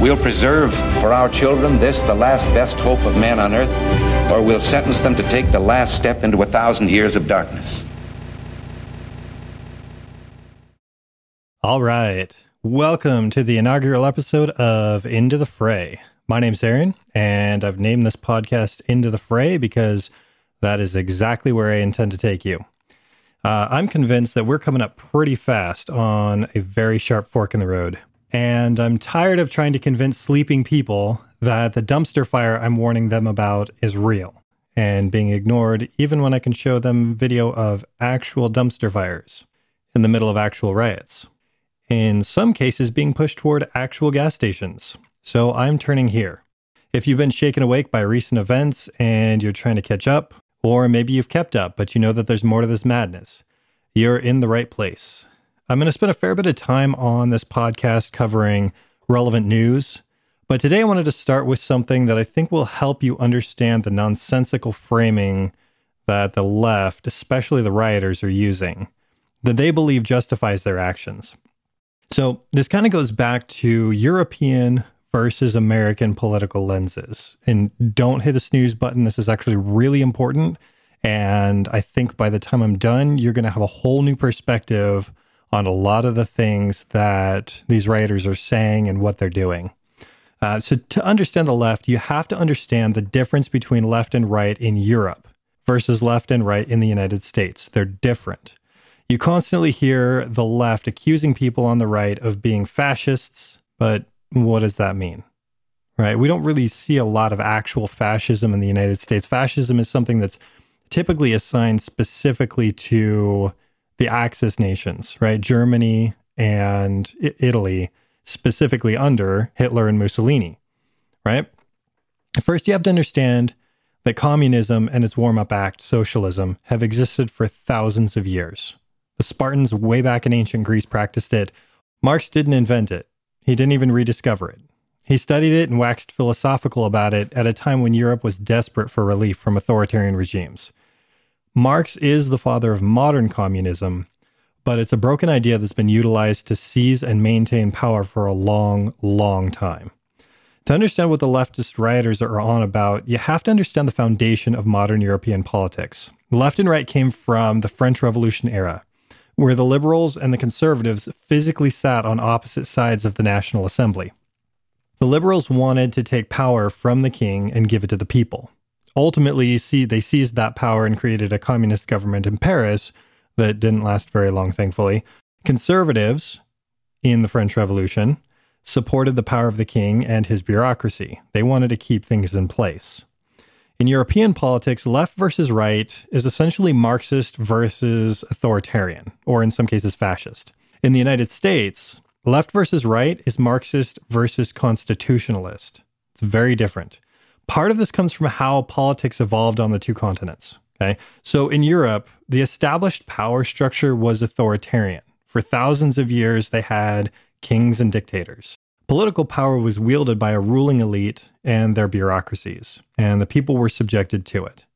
We'll preserve for our children this, the last best hope of man on earth, or we'll sentence them to take the last step into a thousand years of darkness. All right. Welcome to the inaugural episode of Into the Fray. My name's Aaron, and I've named this podcast Into the Fray because that is exactly where I intend to take you. Uh, I'm convinced that we're coming up pretty fast on a very sharp fork in the road. And I'm tired of trying to convince sleeping people that the dumpster fire I'm warning them about is real and being ignored, even when I can show them video of actual dumpster fires in the middle of actual riots. In some cases, being pushed toward actual gas stations. So I'm turning here. If you've been shaken awake by recent events and you're trying to catch up, or maybe you've kept up, but you know that there's more to this madness. You're in the right place. I'm going to spend a fair bit of time on this podcast covering relevant news, but today I wanted to start with something that I think will help you understand the nonsensical framing that the left, especially the rioters, are using, that they believe justifies their actions. So, this kind of goes back to European versus American political lenses. And don't hit the snooze button. This is actually really important. And I think by the time I'm done, you're going to have a whole new perspective on a lot of the things that these writers are saying and what they're doing. Uh, so, to understand the left, you have to understand the difference between left and right in Europe versus left and right in the United States. They're different. You constantly hear the left accusing people on the right of being fascists, but what does that mean? Right? We don't really see a lot of actual fascism in the United States. Fascism is something that's typically assigned specifically to the Axis nations, right? Germany and I- Italy, specifically under Hitler and Mussolini, right? First, you have to understand that communism and its warm up act, socialism, have existed for thousands of years. The Spartans, way back in ancient Greece, practiced it. Marx didn't invent it, he didn't even rediscover it. He studied it and waxed philosophical about it at a time when Europe was desperate for relief from authoritarian regimes. Marx is the father of modern communism, but it's a broken idea that's been utilized to seize and maintain power for a long, long time. To understand what the leftist rioters are on about, you have to understand the foundation of modern European politics. Left and right came from the French Revolution era, where the liberals and the conservatives physically sat on opposite sides of the National Assembly. The liberals wanted to take power from the king and give it to the people. Ultimately, see, they seized that power and created a communist government in Paris that didn't last very long, thankfully. Conservatives in the French Revolution supported the power of the king and his bureaucracy. They wanted to keep things in place. In European politics, left versus right is essentially Marxist versus authoritarian, or in some cases, fascist. In the United States, left versus right is Marxist versus constitutionalist. It's very different. Part of this comes from how politics evolved on the two continents. Okay. So in Europe, the established power structure was authoritarian. For thousands of years, they had kings and dictators. Political power was wielded by a ruling elite and their bureaucracies, and the people were subjected to it.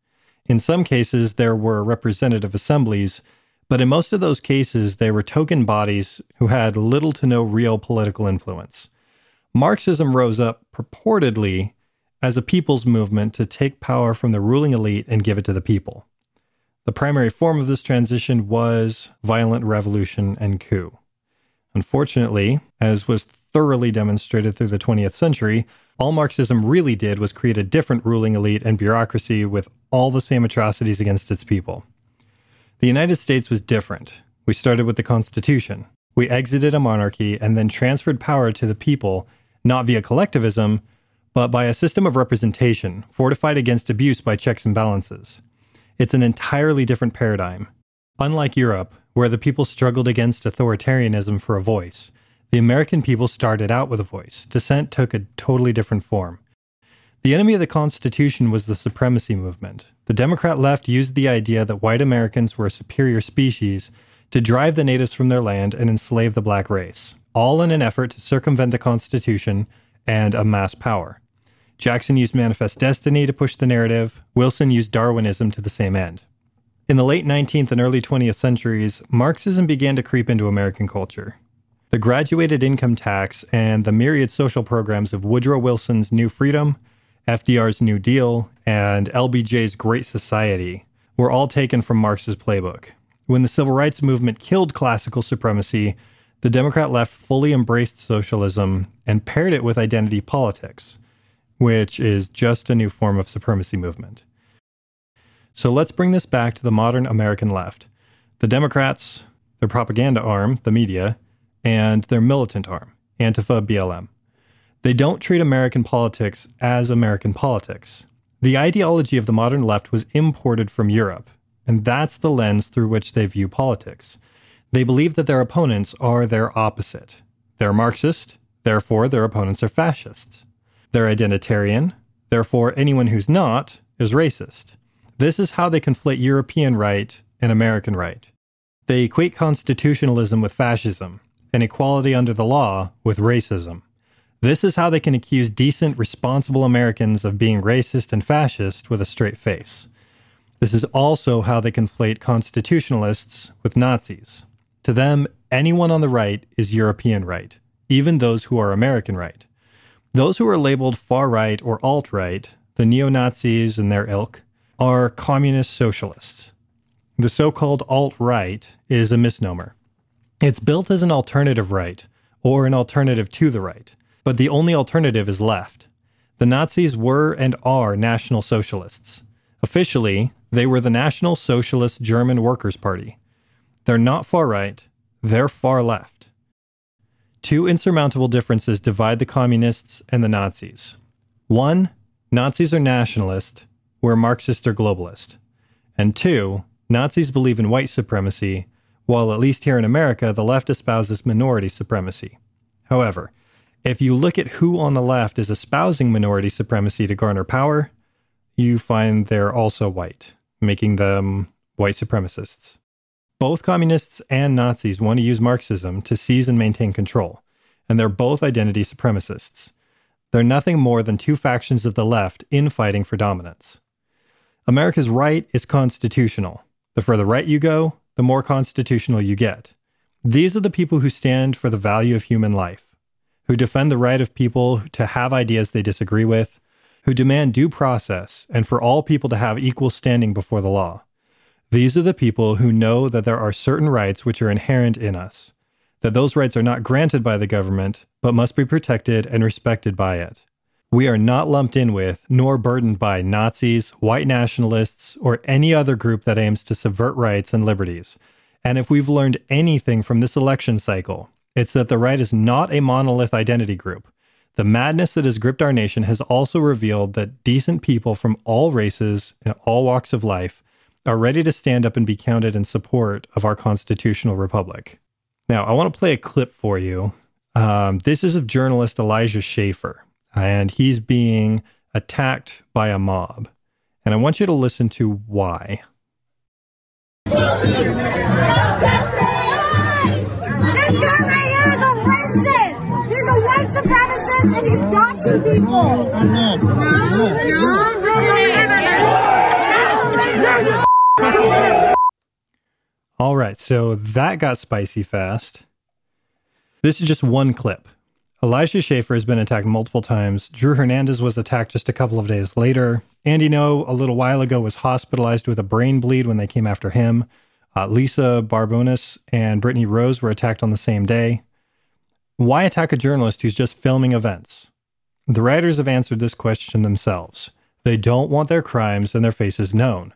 In some cases, there were representative assemblies, but in most of those cases, they were token bodies who had little to no real political influence. Marxism rose up purportedly as a people's movement to take power from the ruling elite and give it to the people. The primary form of this transition was violent revolution and coup. Unfortunately, as was thoroughly demonstrated through the 20th century, all Marxism really did was create a different ruling elite and bureaucracy with all the same atrocities against its people. The United States was different. We started with the Constitution. We exited a monarchy and then transferred power to the people, not via collectivism, but by a system of representation fortified against abuse by checks and balances. It's an entirely different paradigm. Unlike Europe, where the people struggled against authoritarianism for a voice, the American people started out with a voice. Dissent took a totally different form. The enemy of the Constitution was the supremacy movement. The Democrat left used the idea that white Americans were a superior species to drive the natives from their land and enslave the black race, all in an effort to circumvent the Constitution and amass power. Jackson used Manifest Destiny to push the narrative. Wilson used Darwinism to the same end. In the late 19th and early 20th centuries, Marxism began to creep into American culture. The graduated income tax and the myriad social programs of Woodrow Wilson's New Freedom, FDR's New Deal, and LBJ's Great Society were all taken from Marx's playbook. When the civil rights movement killed classical supremacy, the Democrat left fully embraced socialism and paired it with identity politics, which is just a new form of supremacy movement. So let's bring this back to the modern American left. The Democrats, their propaganda arm, the media, and their militant arm, Antifa BLM. They don't treat American politics as American politics. The ideology of the modern left was imported from Europe, and that's the lens through which they view politics. They believe that their opponents are their opposite. They're Marxist, therefore their opponents are fascists. They're identitarian, therefore anyone who's not is racist. This is how they conflate European right and American right. They equate constitutionalism with fascism and equality under the law with racism. This is how they can accuse decent, responsible Americans of being racist and fascist with a straight face. This is also how they conflate constitutionalists with Nazis. To them, anyone on the right is European right, even those who are American right. Those who are labeled far right or alt right, the neo Nazis and their ilk, are communist socialists. The so called alt right is a misnomer. It's built as an alternative right, or an alternative to the right, but the only alternative is left. The Nazis were and are National Socialists. Officially, they were the National Socialist German Workers' Party. They're not far right, they're far left. Two insurmountable differences divide the communists and the Nazis. One, Nazis are nationalist, where Marxists are globalist. And two, Nazis believe in white supremacy, while at least here in America, the left espouses minority supremacy. However, if you look at who on the left is espousing minority supremacy to garner power, you find they're also white, making them white supremacists. Both communists and Nazis want to use Marxism to seize and maintain control, and they're both identity supremacists. They're nothing more than two factions of the left infighting for dominance. America's right is constitutional. The further right you go, the more constitutional you get. These are the people who stand for the value of human life, who defend the right of people to have ideas they disagree with, who demand due process and for all people to have equal standing before the law. These are the people who know that there are certain rights which are inherent in us, that those rights are not granted by the government, but must be protected and respected by it. We are not lumped in with nor burdened by Nazis, white nationalists, or any other group that aims to subvert rights and liberties. And if we've learned anything from this election cycle, it's that the right is not a monolith identity group. The madness that has gripped our nation has also revealed that decent people from all races and all walks of life are ready to stand up and be counted in support of our constitutional republic. Now, I want to play a clip for you. Um, this is of journalist Elijah Schaffer and he's being attacked by a mob. And I want you to listen to why. This guy right here is a racist. He's a white supremacist and he's doxing people. No, no, All right, so that got spicy fast. This is just one clip. Elijah Schaffer has been attacked multiple times. Drew Hernandez was attacked just a couple of days later. Andy Ngo, a little while ago, was hospitalized with a brain bleed when they came after him. Uh, Lisa Barbonis and Brittany Rose were attacked on the same day. Why attack a journalist who's just filming events? The writers have answered this question themselves. They don't want their crimes and their faces known.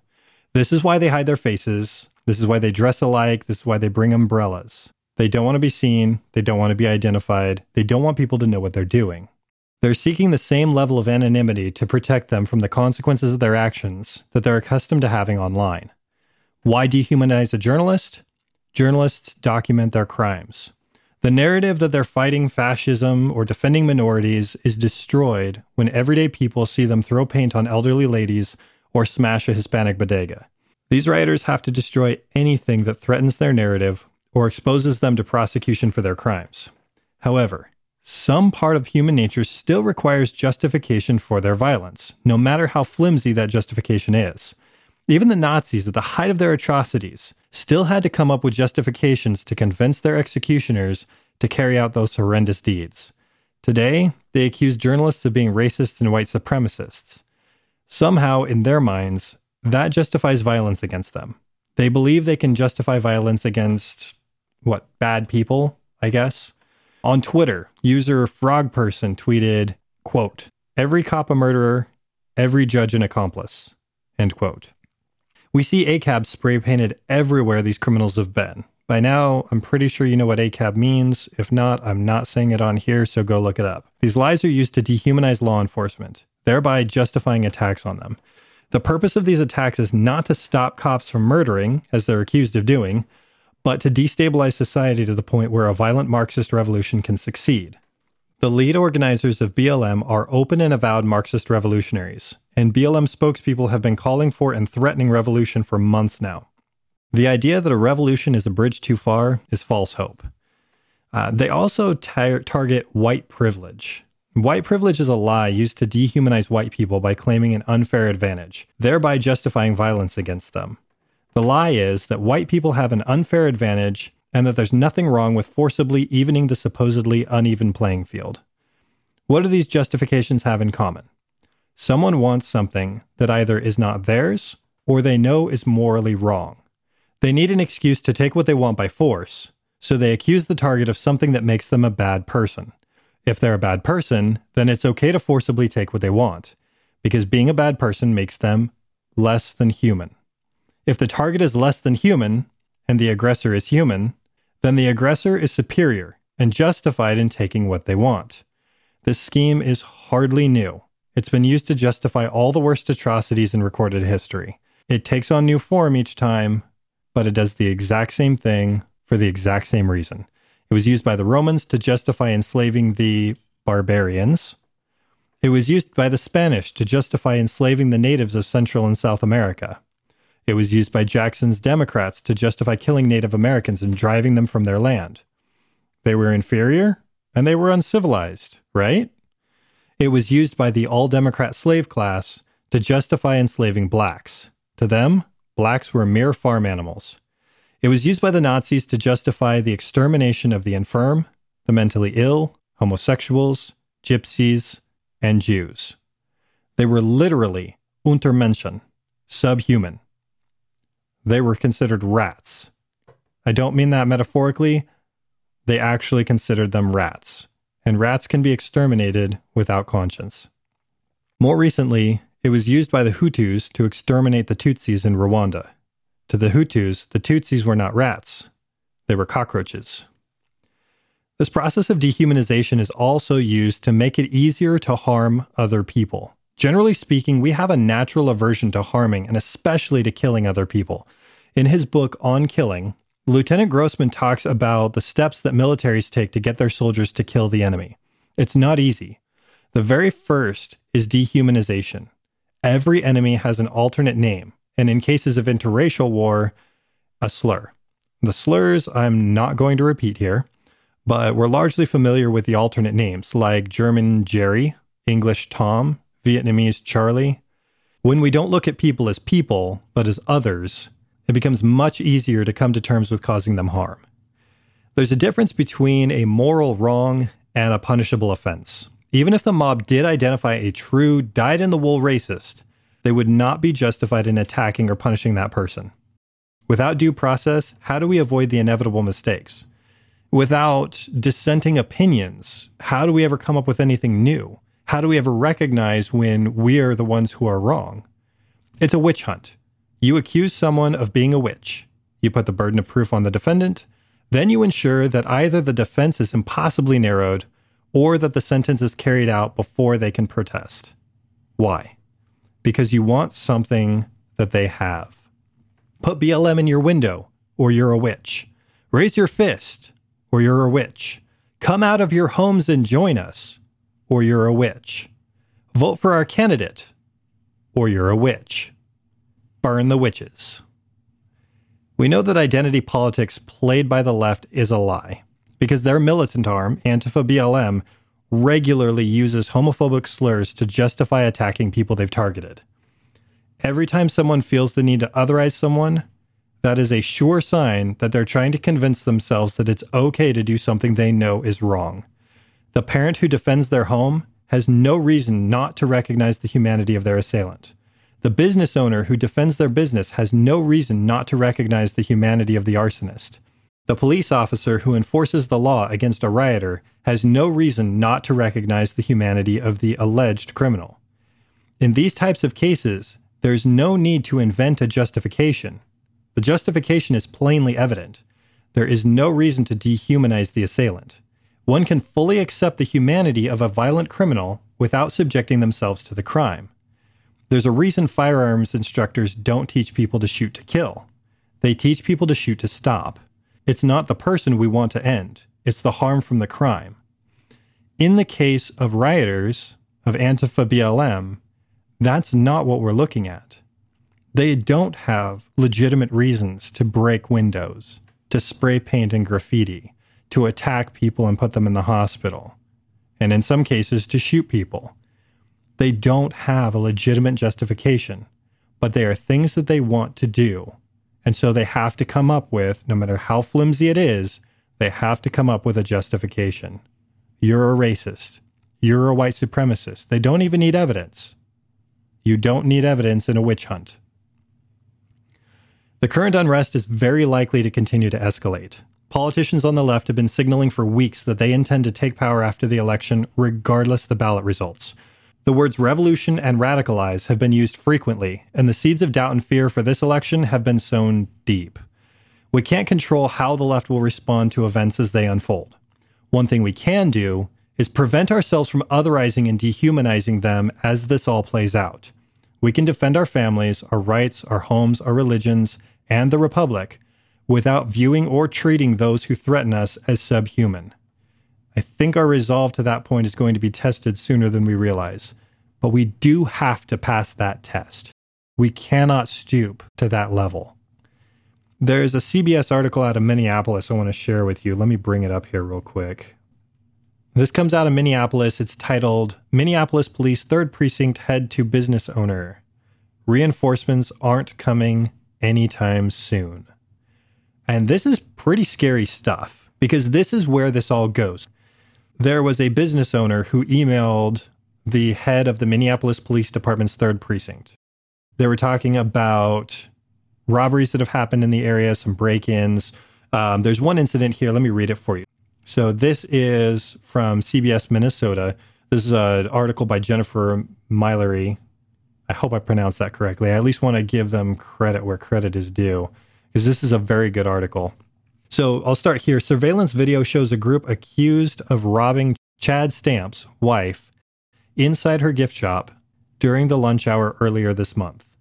This is why they hide their faces. This is why they dress alike. This is why they bring umbrellas. They don't want to be seen. They don't want to be identified. They don't want people to know what they're doing. They're seeking the same level of anonymity to protect them from the consequences of their actions that they're accustomed to having online. Why dehumanize a journalist? Journalists document their crimes. The narrative that they're fighting fascism or defending minorities is destroyed when everyday people see them throw paint on elderly ladies or smash a Hispanic bodega. These writers have to destroy anything that threatens their narrative or exposes them to prosecution for their crimes. However, some part of human nature still requires justification for their violence, no matter how flimsy that justification is. Even the Nazis, at the height of their atrocities, still had to come up with justifications to convince their executioners to carry out those horrendous deeds. Today, they accuse journalists of being racist and white supremacists. Somehow, in their minds, that justifies violence against them. They believe they can justify violence against, what, bad people, I guess? On Twitter, user Frogperson tweeted, quote, every cop a murderer, every judge an accomplice, end quote. We see ACAB spray painted everywhere these criminals have been. By now, I'm pretty sure you know what ACAB means. If not, I'm not saying it on here, so go look it up. These lies are used to dehumanize law enforcement, thereby justifying attacks on them. The purpose of these attacks is not to stop cops from murdering, as they're accused of doing, but to destabilize society to the point where a violent Marxist revolution can succeed. The lead organizers of BLM are open and avowed Marxist revolutionaries, and BLM spokespeople have been calling for and threatening revolution for months now. The idea that a revolution is a bridge too far is false hope. Uh, they also tar- target white privilege. White privilege is a lie used to dehumanize white people by claiming an unfair advantage, thereby justifying violence against them. The lie is that white people have an unfair advantage and that there's nothing wrong with forcibly evening the supposedly uneven playing field. What do these justifications have in common? Someone wants something that either is not theirs or they know is morally wrong. They need an excuse to take what they want by force, so they accuse the target of something that makes them a bad person. If they're a bad person, then it's okay to forcibly take what they want, because being a bad person makes them less than human. If the target is less than human and the aggressor is human, then the aggressor is superior and justified in taking what they want. This scheme is hardly new. It's been used to justify all the worst atrocities in recorded history. It takes on new form each time, but it does the exact same thing for the exact same reason. It was used by the Romans to justify enslaving the barbarians. It was used by the Spanish to justify enslaving the natives of Central and South America. It was used by Jackson's Democrats to justify killing Native Americans and driving them from their land. They were inferior and they were uncivilized, right? It was used by the all Democrat slave class to justify enslaving blacks. To them, blacks were mere farm animals. It was used by the Nazis to justify the extermination of the infirm, the mentally ill, homosexuals, gypsies, and Jews. They were literally Untermenschen, subhuman. They were considered rats. I don't mean that metaphorically. They actually considered them rats, and rats can be exterminated without conscience. More recently, it was used by the Hutus to exterminate the Tutsis in Rwanda. To the Hutus, the Tutsis were not rats, they were cockroaches. This process of dehumanization is also used to make it easier to harm other people. Generally speaking, we have a natural aversion to harming and especially to killing other people. In his book On Killing, Lieutenant Grossman talks about the steps that militaries take to get their soldiers to kill the enemy. It's not easy. The very first is dehumanization. Every enemy has an alternate name, and in cases of interracial war, a slur. The slurs I'm not going to repeat here, but we're largely familiar with the alternate names like German Jerry, English Tom, Vietnamese Charlie. When we don't look at people as people, but as others, it becomes much easier to come to terms with causing them harm. There's a difference between a moral wrong and a punishable offense. Even if the mob did identify a true dyed in the wool racist, they would not be justified in attacking or punishing that person. Without due process, how do we avoid the inevitable mistakes? Without dissenting opinions, how do we ever come up with anything new? How do we ever recognize when we are the ones who are wrong? It's a witch hunt. You accuse someone of being a witch. You put the burden of proof on the defendant. Then you ensure that either the defense is impossibly narrowed or that the sentence is carried out before they can protest. Why? Because you want something that they have. Put BLM in your window, or you're a witch. Raise your fist, or you're a witch. Come out of your homes and join us, or you're a witch. Vote for our candidate, or you're a witch. Burn the witches. We know that identity politics played by the left is a lie because their militant arm, Antifa BLM, regularly uses homophobic slurs to justify attacking people they've targeted. Every time someone feels the need to otherize someone, that is a sure sign that they're trying to convince themselves that it's okay to do something they know is wrong. The parent who defends their home has no reason not to recognize the humanity of their assailant. The business owner who defends their business has no reason not to recognize the humanity of the arsonist. The police officer who enforces the law against a rioter has no reason not to recognize the humanity of the alleged criminal. In these types of cases, there's no need to invent a justification. The justification is plainly evident. There is no reason to dehumanize the assailant. One can fully accept the humanity of a violent criminal without subjecting themselves to the crime. There's a reason firearms instructors don't teach people to shoot to kill. They teach people to shoot to stop. It's not the person we want to end, it's the harm from the crime. In the case of rioters, of Antifa BLM, that's not what we're looking at. They don't have legitimate reasons to break windows, to spray paint and graffiti, to attack people and put them in the hospital, and in some cases to shoot people. They don't have a legitimate justification, but they are things that they want to do. And so they have to come up with, no matter how flimsy it is, they have to come up with a justification. You're a racist. You're a white supremacist. They don't even need evidence. You don't need evidence in a witch hunt. The current unrest is very likely to continue to escalate. Politicians on the left have been signaling for weeks that they intend to take power after the election, regardless the ballot results. The words revolution and radicalize have been used frequently, and the seeds of doubt and fear for this election have been sown deep. We can't control how the left will respond to events as they unfold. One thing we can do is prevent ourselves from otherizing and dehumanizing them as this all plays out. We can defend our families, our rights, our homes, our religions, and the Republic without viewing or treating those who threaten us as subhuman. I think our resolve to that point is going to be tested sooner than we realize, but we do have to pass that test. We cannot stoop to that level. There's a CBS article out of Minneapolis I want to share with you. Let me bring it up here real quick. This comes out of Minneapolis. It's titled Minneapolis Police Third Precinct Head to Business Owner. Reinforcements aren't coming anytime soon. And this is pretty scary stuff because this is where this all goes. There was a business owner who emailed the head of the Minneapolis Police Department's third precinct. They were talking about robberies that have happened in the area, some break ins. Um, there's one incident here. Let me read it for you. So, this is from CBS Minnesota. This is an article by Jennifer Mayerle. I hope I pronounced that correctly. I at least want to give them credit where credit is due, because this is a very good article. So I'll start here. Surveillance video shows a group accused of robbing Chad Stamp's wife inside her gift shop during the lunch hour earlier this month.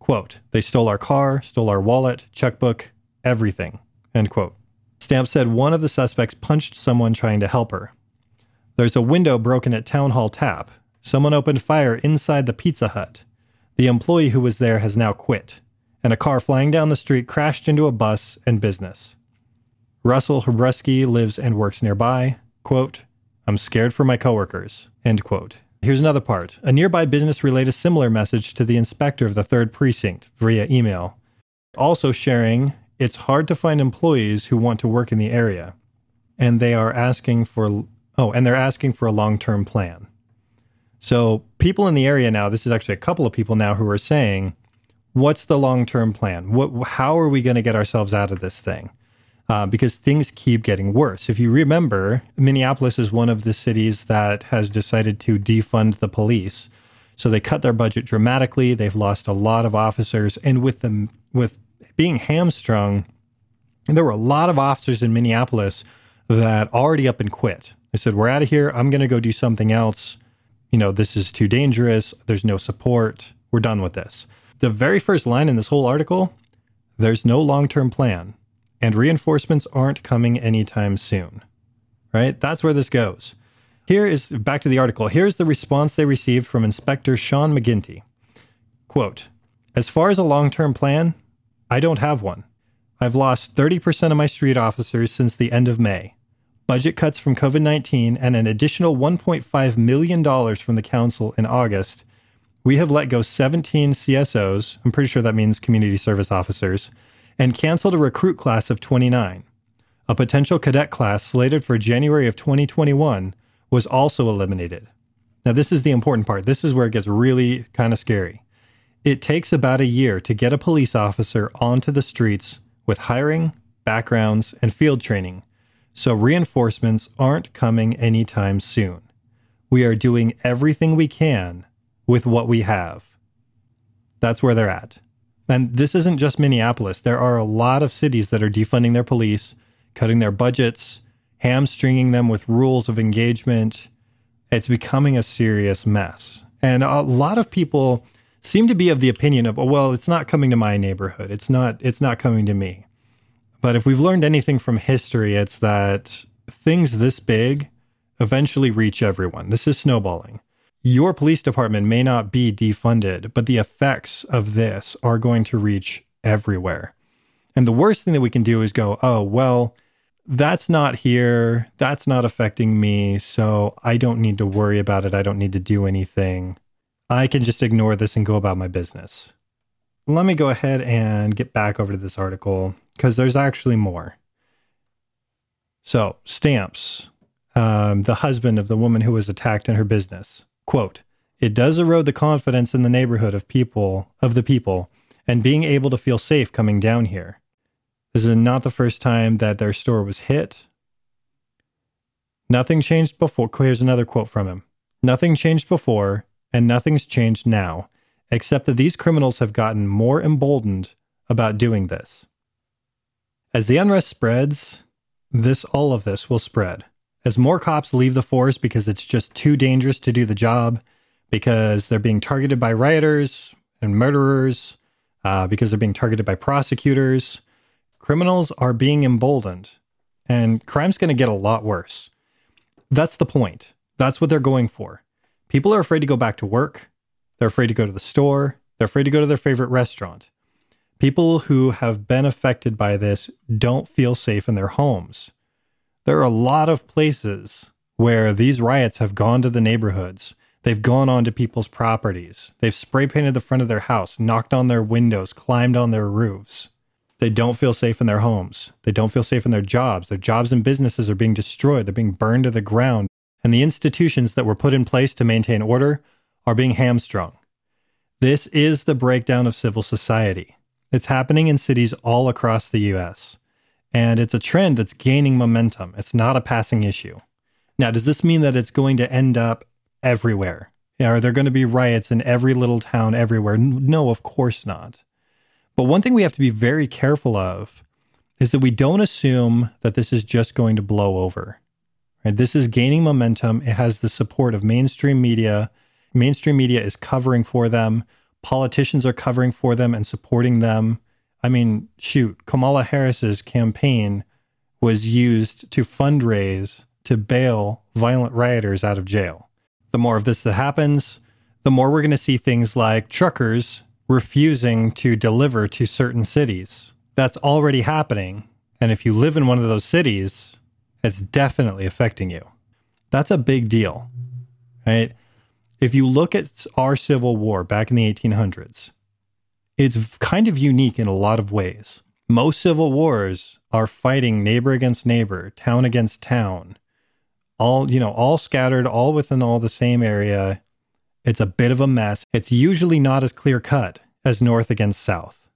Quote, they stole our car, stole our wallet, checkbook, everything. End quote. Stamp said one of the suspects punched someone trying to help her. There's a window broken at Town Hall Tap. Someone opened fire inside the Pizza Hut. The employee who was there has now quit, and a car flying down the street crashed into a bus and business. Russell Hrabowski lives and works nearby. Quote, I'm scared for my coworkers. End quote. Here's another part. A nearby business relayed a similar message to the inspector of the third precinct via email. Also sharing, it's hard to find employees who want to work in the area. And they are asking for, oh, and they're asking for a long term plan. So, people in the area now, this is actually a couple of people now who are saying, what's the long term plan? What, how are we going to get ourselves out of this thing? Uh, because things keep getting worse. If you remember, Minneapolis is one of the cities that has decided to defund the police. So they cut their budget dramatically. They've lost a lot of officers, and with them with being hamstrung, there were a lot of officers in Minneapolis that already up and quit. They said, "We're out of here. I'm going to go do something else." you know, this is too dangerous. There's no support. We're done with this. The very first line in this whole article there's no long term plan. And reinforcements aren't coming anytime soon. Right? That's where this goes. Here is back to the article. Here's the response they received from Inspector Sean McGinty. Quote As far as a long term plan, I don't have one. I've lost 30% of my street officers since the end of May. Budget cuts from COVID 19 and an additional $1.5 million from the council in August. We have let go 17 CSOs, I'm pretty sure that means community service officers, and canceled a recruit class of 29. A potential cadet class slated for January of 2021 was also eliminated. Now, this is the important part. This is where it gets really kind of scary. It takes about a year to get a police officer onto the streets with hiring, backgrounds, and field training, so reinforcements aren't coming anytime soon. We are doing everything we can with what we have. That's where they're at. And this isn't just Minneapolis. There are a lot of cities that are defunding their police, cutting their budgets, hamstringing them with rules of engagement. It's becoming a serious mess. And a lot of people seem to be of the opinion of, oh, well, it's not coming to my neighborhood. It's not it's not coming to me. But if we've learned anything from history, it's that things this big eventually reach everyone. This is snowballing. Your police department may not be defunded, but the effects of this are going to reach everywhere. And the worst thing that we can do is go, oh, well, that's not here. That's not affecting me. So I don't need to worry about it. I don't need to do anything. I can just ignore this and go about my business. Let me go ahead and get back over to this article because there's actually more. So, Stamps, um, the husband of the woman who was attacked in her business, quote, it does erode the confidence in the neighborhood of people, of the people, and being able to feel safe coming down here. This is not the first time that their store was hit. Nothing changed before. Here's another quote from him Nothing changed before, and nothing's changed now, except that these criminals have gotten more emboldened about doing this. As the unrest spreads, this all of this will spread. As more cops leave the force because it's just too dangerous to do the job, because they're being targeted by rioters and murderers, uh, because they're being targeted by prosecutors, criminals are being emboldened and crime's going to get a lot worse. That's the point. That's what they're going for. People are afraid to go back to work. They're afraid to go to the store. They're afraid to go to their favorite restaurant. People who have been affected by this don't feel safe in their homes. There are a lot of places where these riots have gone to the neighborhoods. They've gone onto people's properties. They've spray painted the front of their house, knocked on their windows, climbed on their roofs. They don't feel safe in their homes. They don't feel safe in their jobs. Their jobs and businesses are being destroyed. They're being burned to the ground. And the institutions that were put in place to maintain order are being hamstrung. This is the breakdown of civil society. It's happening in cities all across the US. And it's a trend that's gaining momentum. It's not a passing issue. Now, does this mean that it's going to end up everywhere? Are there going to be riots in every little town everywhere? No, of course not. But one thing we have to be very careful of is that we don't assume that this is just going to blow over. Right? This is gaining momentum. It has the support of mainstream media. Mainstream media is covering for them. Politicians are covering for them and supporting them. I mean, shoot, Kamala Harris's campaign was used to fundraise to bail violent rioters out of jail. The more of this that happens, the more we're going to see things like truckers refusing to deliver to certain cities. That's already happening. And if you live in one of those cities, it's definitely affecting you. That's a big deal, right? If you look at our Civil War back in the 1800s, it's kind of unique in a lot of ways. Most civil wars are fighting neighbor against neighbor, town against town, all, you know, all scattered, all within all the same area it's a bit of a mess. It's usually not as clear cut as North against South.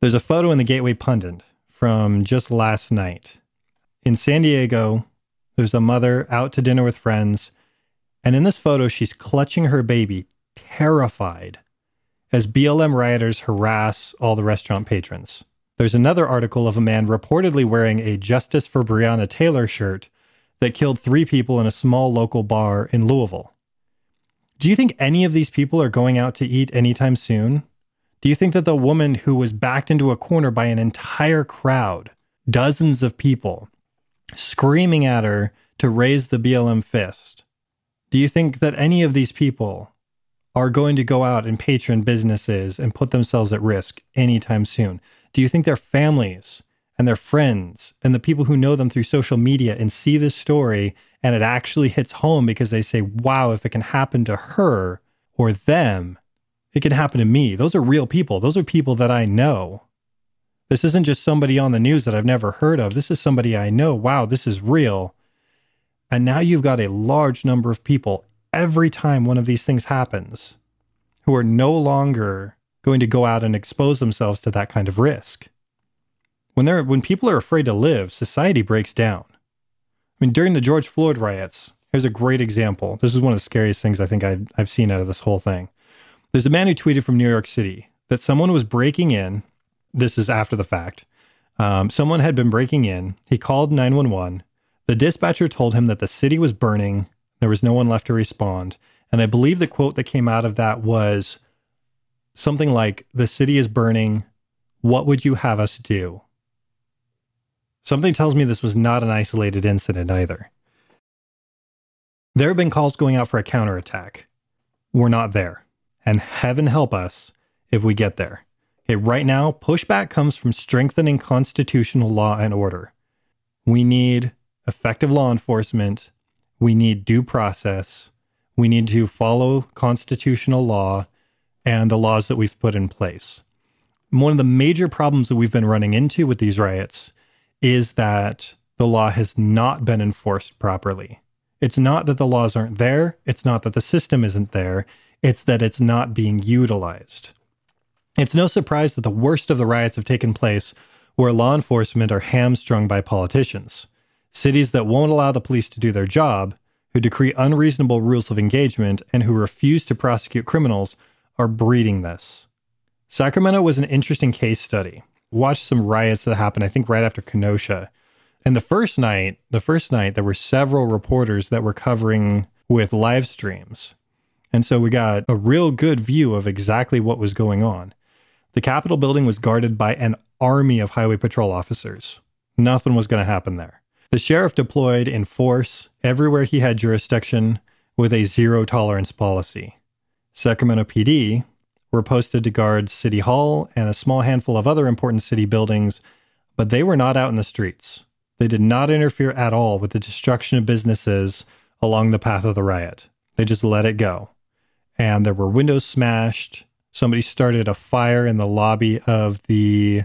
There's a photo in the Gateway Pundit from just last night. In San Diego, there's a mother out to dinner with friends, and in this photo, she's clutching her baby, terrified, as BLM rioters harass all the restaurant patrons. There's another article of a man reportedly wearing a Justice for Breonna Taylor shirt that killed three people in a small local bar in Louisville. Do you think any of these people are going out to eat anytime soon? Do you think that the woman who was backed into a corner by an entire crowd dozens of people screaming at her to raise the BLM fist. Do you think that any of these people are going to go out and patron businesses and put themselves at risk anytime soon? Do you think their families and their friends and the people who know them through social media and see this story and it actually hits home because they say, wow, if it can happen to her or them, it can happen to me. Those are real people. Those are people that I know. This isn't just somebody on the news that I've never heard of. This is somebody I know. Wow, this is real. And now you've got a large number of people every time one of these things happens who are no longer going to go out and expose themselves to that kind of risk. When they're when people are afraid to live, society breaks down. I mean, during the George Floyd riots, here's a great example. This is one of the scariest things I think I've, I've seen out of this whole thing. There's a man who tweeted from New York City that someone was breaking in. This is after the fact. Um, someone had been breaking in. He called 911. The dispatcher told him that the city was burning. There was no one left to respond. And I believe the quote that came out of that was something like, The city is burning. What would you have us do? Something tells me this was not an isolated incident either. There have been calls going out for a counterattack. We're not there. And heaven help us if we get there. Okay, right now, pushback comes from strengthening constitutional law and order. We need effective law enforcement. We need due process. We need to follow constitutional law and the laws that we've put in place. One of the major problems that we've been running into with these riots is that the law has not been enforced properly. It's not that the laws aren't there, it's not that the system isn't there, it's that it's not being utilized. It's no surprise that the worst of the riots have taken place where law enforcement are hamstrung by politicians. Cities that won't allow the police to do their job, who decree unreasonable rules of engagement, and who refuse to prosecute criminals are breeding this. Sacramento was an interesting case study watched some riots that happened, I think right after Kenosha. And the first night, the first night, there were several reporters that were covering with live streams. And so we got a real good view of exactly what was going on. The Capitol building was guarded by an army of highway patrol officers. Nothing was going to happen there. The sheriff deployed in force everywhere he had jurisdiction with a zero tolerance policy. Sacramento PD were posted to guard City Hall and a small handful of other important city buildings, but they were not out in the streets. They did not interfere at all with the destruction of businesses along the path of the riot. They just let it go. And there were windows smashed. Somebody started a fire in the lobby of the,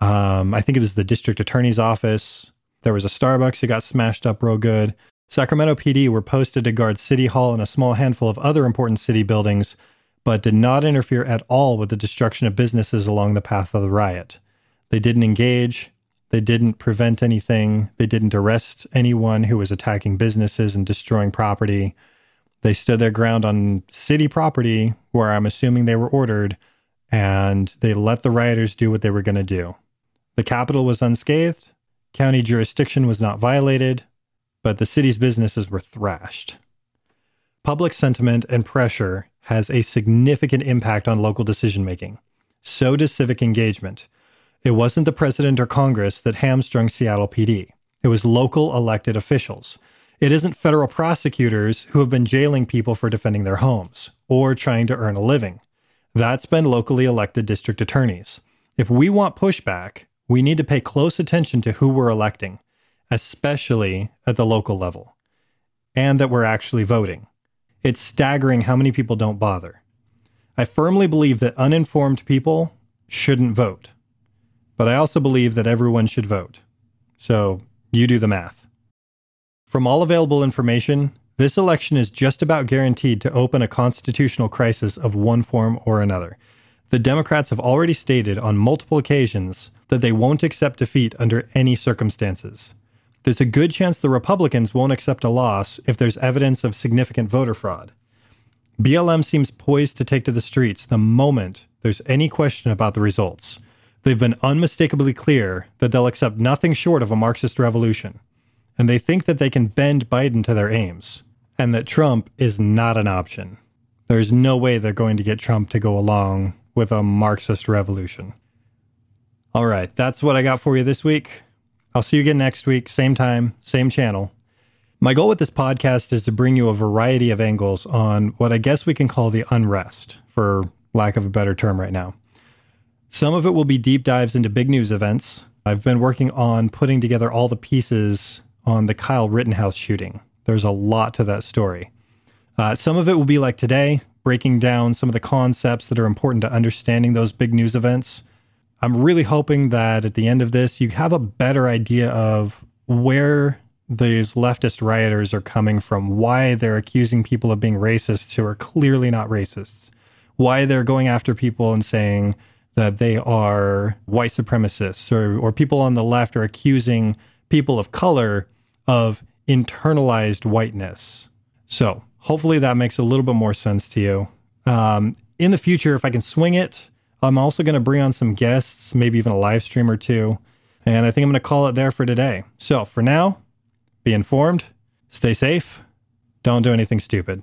um, I think it was the district attorney's office. There was a Starbucks that got smashed up real good. Sacramento PD were posted to guard City Hall and a small handful of other important city buildings but did not interfere at all with the destruction of businesses along the path of the riot. They didn't engage. They didn't prevent anything. They didn't arrest anyone who was attacking businesses and destroying property. They stood their ground on city property where I'm assuming they were ordered, and they let the rioters do what they were going to do. The Capitol was unscathed, county jurisdiction was not violated, but the city's businesses were thrashed. Public sentiment and pressure has a significant impact on local decision making. So does civic engagement. It wasn't the president or Congress that hamstrung Seattle PD. It was local elected officials. It isn't federal prosecutors who have been jailing people for defending their homes or trying to earn a living. That's been locally elected district attorneys. If we want pushback, we need to pay close attention to who we're electing, especially at the local level, and that we're actually voting. It's staggering how many people don't bother. I firmly believe that uninformed people shouldn't vote, but I also believe that everyone should vote. So you do the math. From all available information, this election is just about guaranteed to open a constitutional crisis of one form or another. The Democrats have already stated on multiple occasions that they won't accept defeat under any circumstances there's a good chance the Republicans won't accept a loss if there's evidence of significant voter fraud. BLM seems poised to take to the streets the moment there's any question about the results. They've been unmistakably clear that they'll accept nothing short of a Marxist revolution, and they think that they can bend Biden to their aims, and that Trump is not an option. There's no way they're going to get Trump to go along with a Marxist revolution. All right, that's what I got for you this week. I'll see you again next week, same time, same channel. My goal with this podcast is to bring you a variety of angles on what I guess we can call the unrest, for lack of a better term right now. Some of it will be deep dives into big news events. I've been working on putting together all the pieces on the Kyle Rittenhouse shooting. There's a lot to that story. Uh, some of it will be like today, breaking down some of the concepts that are important to understanding those big news events. I'm really hoping that at the end of this, you have a better idea of where these leftist rioters are coming from, why they're accusing people of being racists who are clearly not racists, why they're going after people and saying that they are white supremacists, or, or people on the left are accusing people of color of internalized whiteness. So hopefully that makes a little bit more sense to you. Um, in the future, if I can swing it, I'm also going to bring on some guests, maybe even a live stream or two. And I think I'm going to call it there for today. So for now, be informed, stay safe, don't do anything stupid.